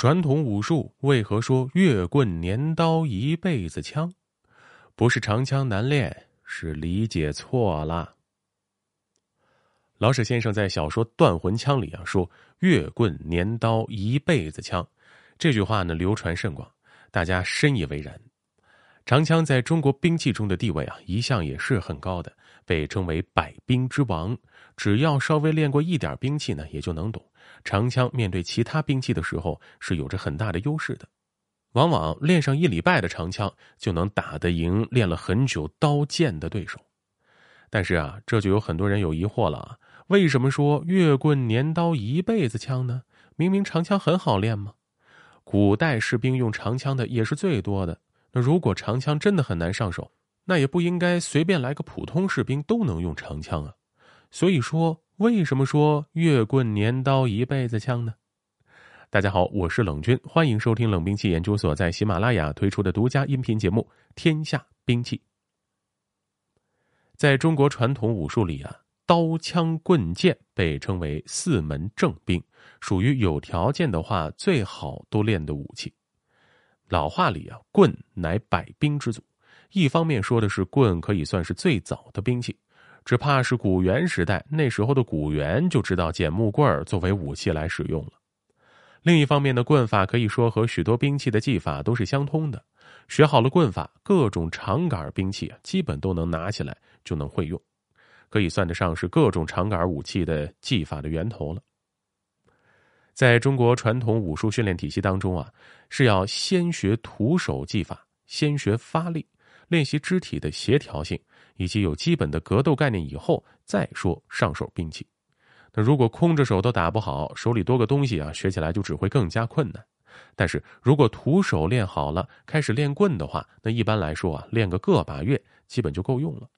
传统武术为何说月棍年刀一辈子枪？不是长枪难练，是理解错了。老舍先生在小说《断魂枪》里啊说“月棍年刀一辈子枪”，这句话呢流传甚广，大家深以为然。长枪在中国兵器中的地位啊一向也是很高的，被称为百兵之王。只要稍微练过一点兵器呢，也就能懂。长枪面对其他兵器的时候是有着很大的优势的，往往练上一礼拜的长枪就能打得赢练了很久刀剑的对手。但是啊，这就有很多人有疑惑了啊，为什么说月棍年刀一辈子枪呢？明明长枪很好练吗？古代士兵用长枪的也是最多的，那如果长枪真的很难上手，那也不应该随便来个普通士兵都能用长枪啊。所以说。为什么说月棍年刀一辈子枪呢？大家好，我是冷军，欢迎收听冷兵器研究所在喜马拉雅推出的独家音频节目《天下兵器》。在中国传统武术里啊，刀枪棍剑被称为四门正兵，属于有条件的话最好都练的武器。老话里啊，棍乃百兵之祖，一方面说的是棍可以算是最早的兵器。只怕是古元时代，那时候的古元就知道捡木棍儿作为武器来使用了。另一方面的棍法可以说和许多兵器的技法都是相通的。学好了棍法，各种长杆兵器啊，基本都能拿起来就能会用，可以算得上是各种长杆武器的技法的源头了。在中国传统武术训练体系当中啊，是要先学徒手技法，先学发力，练习肢体的协调性。以及有基本的格斗概念以后，再说上手兵器。那如果空着手都打不好，手里多个东西啊，学起来就只会更加困难。但是如果徒手练好了，开始练棍的话，那一般来说啊，练个个把月，基本就够用了。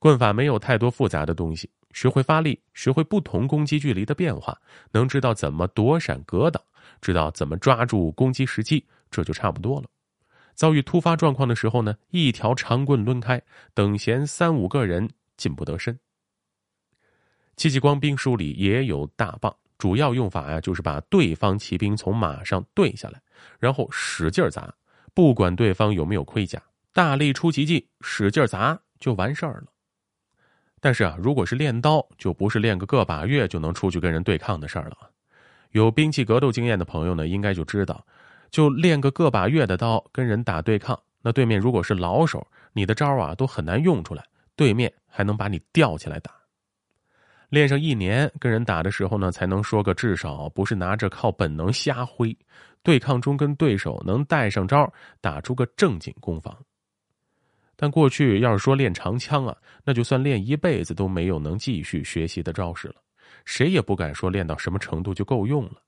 棍法没有太多复杂的东西，学会发力，学会不同攻击距离的变化，能知道怎么躲闪格挡，知道怎么抓住攻击时机，这就差不多了。遭遇突发状况的时候呢，一条长棍抡开，等闲三五个人进不得身。戚继光兵书里也有大棒，主要用法呀就是把对方骑兵从马上对下来，然后使劲砸，不管对方有没有盔甲，大力出奇迹，使劲砸就完事儿了。但是啊，如果是练刀，就不是练个个把月就能出去跟人对抗的事儿了。有兵器格斗经验的朋友呢，应该就知道。就练个个把月的刀跟人打对抗，那对面如果是老手，你的招啊都很难用出来，对面还能把你吊起来打。练上一年跟人打的时候呢，才能说个至少不是拿着靠本能瞎挥，对抗中跟对手能带上招，打出个正经攻防。但过去要是说练长枪啊，那就算练一辈子都没有能继续学习的招式了，谁也不敢说练到什么程度就够用了。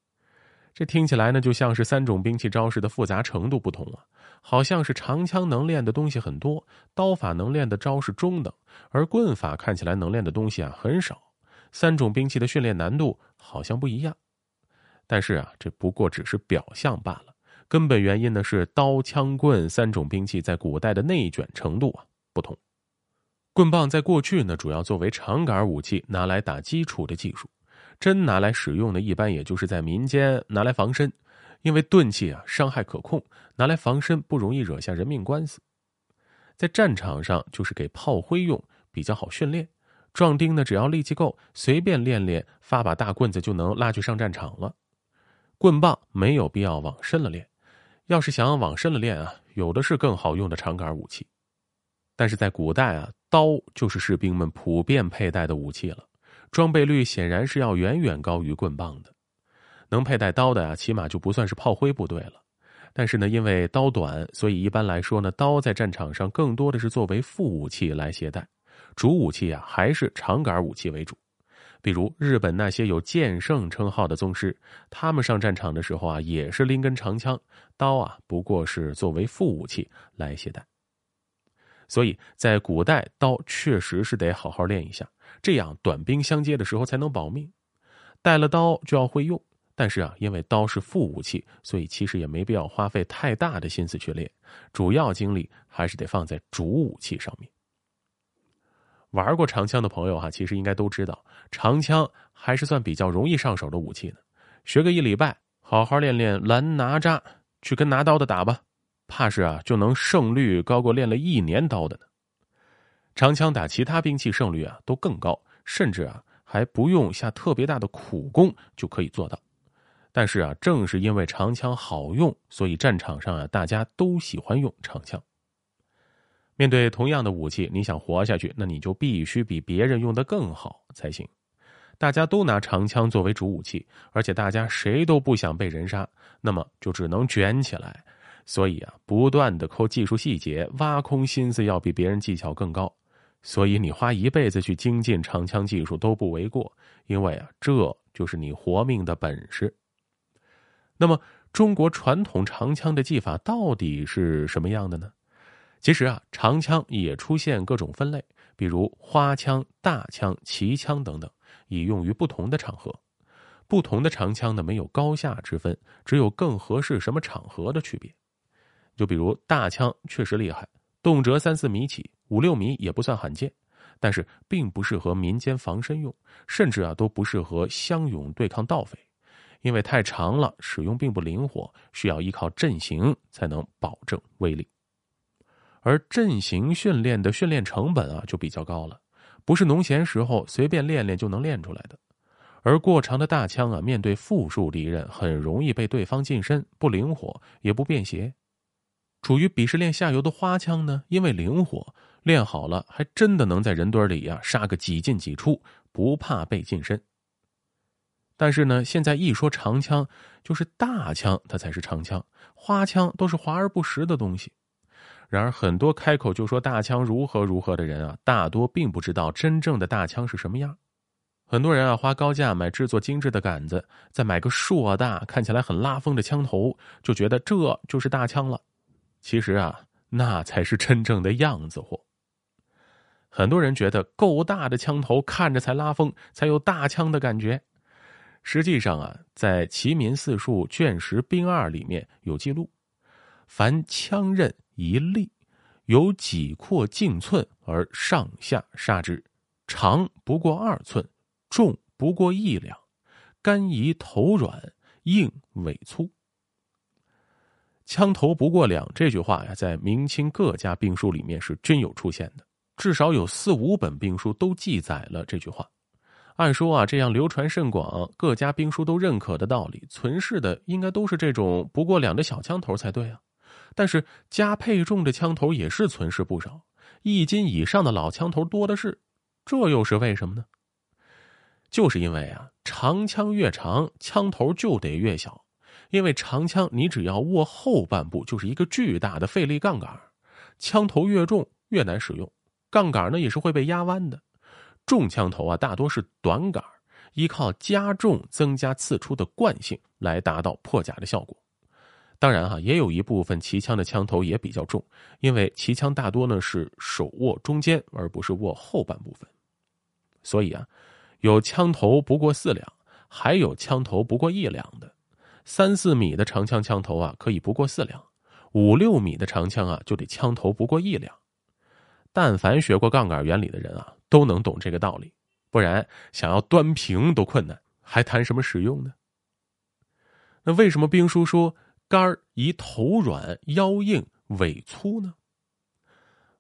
这听起来呢，就像是三种兵器招式的复杂程度不同啊，好像是长枪能练的东西很多，刀法能练的招式中等，而棍法看起来能练的东西啊很少。三种兵器的训练难度好像不一样，但是啊，这不过只是表象罢了。根本原因呢是刀、枪、棍三种兵器在古代的内卷程度啊不同。棍棒在过去呢，主要作为长杆武器，拿来打基础的技术。真拿来使用的，一般也就是在民间拿来防身，因为钝器啊伤害可控，拿来防身不容易惹下人命官司。在战场上就是给炮灰用，比较好训练。壮丁呢，只要力气够，随便练练，发把大棍子就能拉去上战场了。棍棒没有必要往深了练，要是想往深了练啊，有的是更好用的长杆武器。但是在古代啊，刀就是士兵们普遍佩戴的武器了。装备率显然是要远远高于棍棒的，能佩戴刀的啊，起码就不算是炮灰部队了。但是呢，因为刀短，所以一般来说呢，刀在战场上更多的是作为副武器来携带，主武器啊还是长杆武器为主。比如日本那些有剑圣称号的宗师，他们上战场的时候啊，也是拎根长枪，刀啊不过是作为副武器来携带。所以在古代，刀确实是得好好练一下。这样短兵相接的时候才能保命，带了刀就要会用。但是啊，因为刀是副武器，所以其实也没必要花费太大的心思去练，主要精力还是得放在主武器上面。玩过长枪的朋友哈，其实应该都知道，长枪还是算比较容易上手的武器呢。学个一礼拜，好好练练拦拿扎，去跟拿刀的打吧，怕是啊就能胜率高过练了一年刀的呢。长枪打其他兵器胜率啊都更高，甚至啊还不用下特别大的苦功就可以做到。但是啊，正是因为长枪好用，所以战场上啊大家都喜欢用长枪。面对同样的武器，你想活下去，那你就必须比别人用的更好才行。大家都拿长枪作为主武器，而且大家谁都不想被人杀，那么就只能卷起来。所以啊，不断的抠技术细节，挖空心思要比别人技巧更高。所以你花一辈子去精进长枪技术都不为过，因为啊，这就是你活命的本事。那么，中国传统长枪的技法到底是什么样的呢？其实啊，长枪也出现各种分类，比如花枪、大枪、旗枪等等，以用于不同的场合。不同的长枪呢，没有高下之分，只有更合适什么场合的区别。就比如大枪确实厉害，动辄三四米起，五六米也不算罕见，但是并不适合民间防身用，甚至啊都不适合乡勇对抗盗匪。因为太长了，使用并不灵活，需要依靠阵型才能保证威力。而阵型训练的训练成本啊，就比较高了，不是农闲时候随便练练就能练出来的。而过长的大枪啊，面对复数敌人，很容易被对方近身，不灵活也不便携。处于鄙视链下游的花枪呢，因为灵活，练好了还真的能在人堆里呀杀个几进几出，不怕被近身。但是呢，现在一说长枪，就是大枪，它才是长枪，花枪都是华而不实的东西。然而，很多开口就说大枪如何如何的人啊，大多并不知道真正的大枪是什么样。很多人啊，花高价买制作精致的杆子，再买个硕大、看起来很拉风的枪头，就觉得这就是大枪了。其实啊，那才是真正的样子货。很多人觉得够大的枪头看着才拉风，才有大枪的感觉。实际上啊，在《齐民四术·卷十兵二》里面有记录：凡枪刃一粒，有几阔近寸而上下杀之，长不过二寸，重不过一两，干宜头软，硬尾粗。枪头不过两这句话呀，在明清各家兵书里面是均有出现的，至少有四五本兵书都记载了这句话。按说啊，这样流传甚广，各家兵书都认可的道理，存世的应该都是这种不过两的小枪头才对啊。但是加配重的枪头也是存世不少，一斤以上的老枪头多的是，这又是为什么呢？就是因为啊，长枪越长，枪头就得越小，因为长枪你只要握后半部就是一个巨大的费力杠杆，枪头越重越难使用，杠杆呢也是会被压弯的。重枪头啊，大多是短杆，依靠加重增加刺出的惯性来达到破甲的效果。当然哈，也有一部分骑枪的枪头也比较重，因为骑枪大多呢是手握中间，而不是握后半部分。所以啊，有枪头不过四两，还有枪头不过一两的。三四米的长枪枪头啊，可以不过四两；五六米的长枪啊，就得枪头不过一两。但凡学过杠杆原理的人啊，都能懂这个道理，不然想要端平都困难，还谈什么使用呢？那为什么兵书说杆宜头软、腰硬、尾粗呢？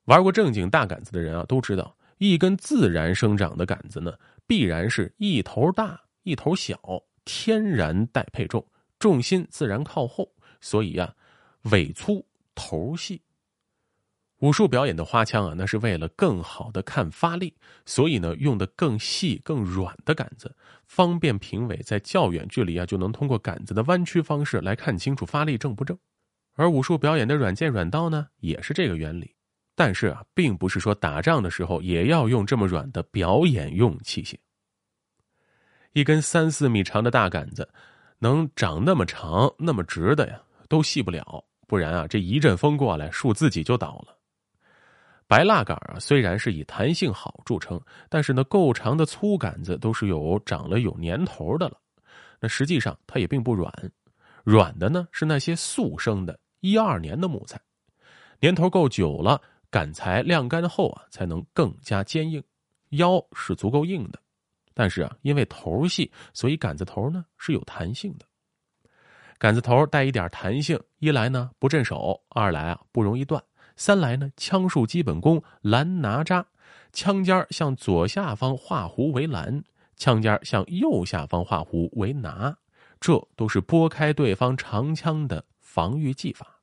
玩过正经大杆子的人啊，都知道，一根自然生长的杆子呢，必然是一头大一头小，天然带配重，重心自然靠后，所以呀，尾粗头细。武术表演的花枪啊，那是为了更好的看发力，所以呢，用的更细、更软的杆子，方便评委在较远距离啊就能通过杆子的弯曲方式来看清楚发力正不正。而武术表演的软剑、软刀呢，也是这个原理。但是啊，并不是说打仗的时候也要用这么软的表演用器械。一根三四米长的大杆子，能长那么长、那么直的呀，都细不了。不然啊，这一阵风过来，树自己就倒了。白蜡杆啊，虽然是以弹性好著称，但是呢，够长的粗杆子都是有长了有年头的了。那实际上它也并不软，软的呢是那些速生的一二年的木材，年头够久了，杆材晾干后啊，才能更加坚硬，腰是足够硬的。但是啊，因为头细，所以杆子头呢是有弹性的。杆子头带一点弹性，一来呢不震手，二来啊不容易断，三来呢枪术基本功拦拿扎，枪尖向左下方画弧为拦，枪尖向右下方画弧为拿，这都是拨开对方长枪的防御技法。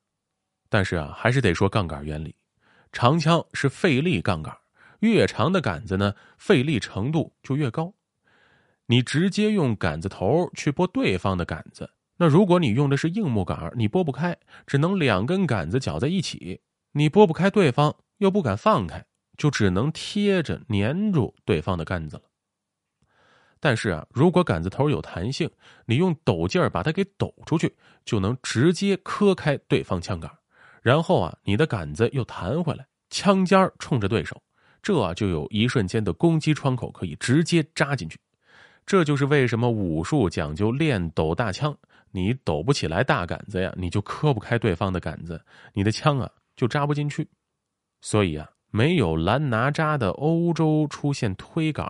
但是啊，还是得说杠杆原理，长枪是费力杠杆，越长的杆子呢，费力程度就越高。你直接用杆子头去拨对方的杆子。那如果你用的是硬木杆，你拨不开，只能两根杆子绞在一起，你拨不开对方，又不敢放开，就只能贴着粘住对方的杆子了。但是啊，如果杆子头有弹性，你用抖劲儿把它给抖出去，就能直接磕开对方枪杆，然后啊，你的杆子又弹回来，枪尖冲着对手，这就有一瞬间的攻击窗口，可以直接扎进去。这就是为什么武术讲究练抖大枪。你抖不起来大杆子呀，你就磕不开对方的杆子，你的枪啊就扎不进去。所以啊，没有拦拿扎的欧洲出现推杆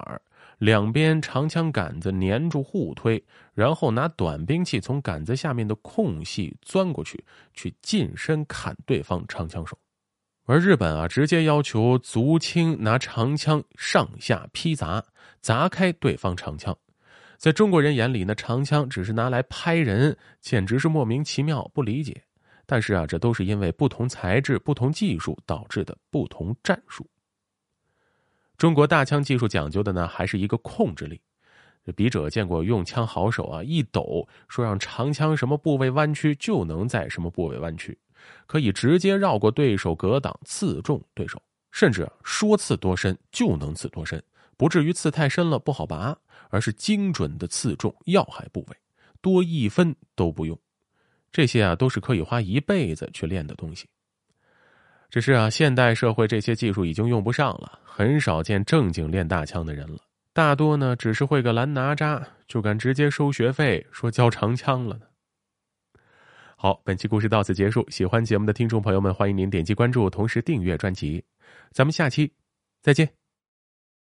两边长枪杆子粘住互推，然后拿短兵器从杆子下面的空隙钻过去，去近身砍对方长枪手。而日本啊，直接要求足轻拿长枪上下劈砸，砸开对方长枪。在中国人眼里，那长枪只是拿来拍人，简直是莫名其妙，不理解。但是啊，这都是因为不同材质、不同技术导致的不同战术。中国大枪技术讲究的呢，还是一个控制力。笔者见过用枪好手啊，一抖说让长枪什么部位弯曲，就能在什么部位弯曲，可以直接绕过对手格挡，刺中对手，甚至说刺多深就能刺多深。不至于刺太深了不好拔，而是精准的刺中要害部位，多一分都不用。这些啊都是可以花一辈子去练的东西。只是啊，现代社会这些技术已经用不上了，很少见正经练大枪的人了。大多呢只是会个蓝拿扎，就敢直接收学费说教长枪了呢。好，本期故事到此结束。喜欢节目的听众朋友们，欢迎您点击关注，同时订阅专辑。咱们下期再见。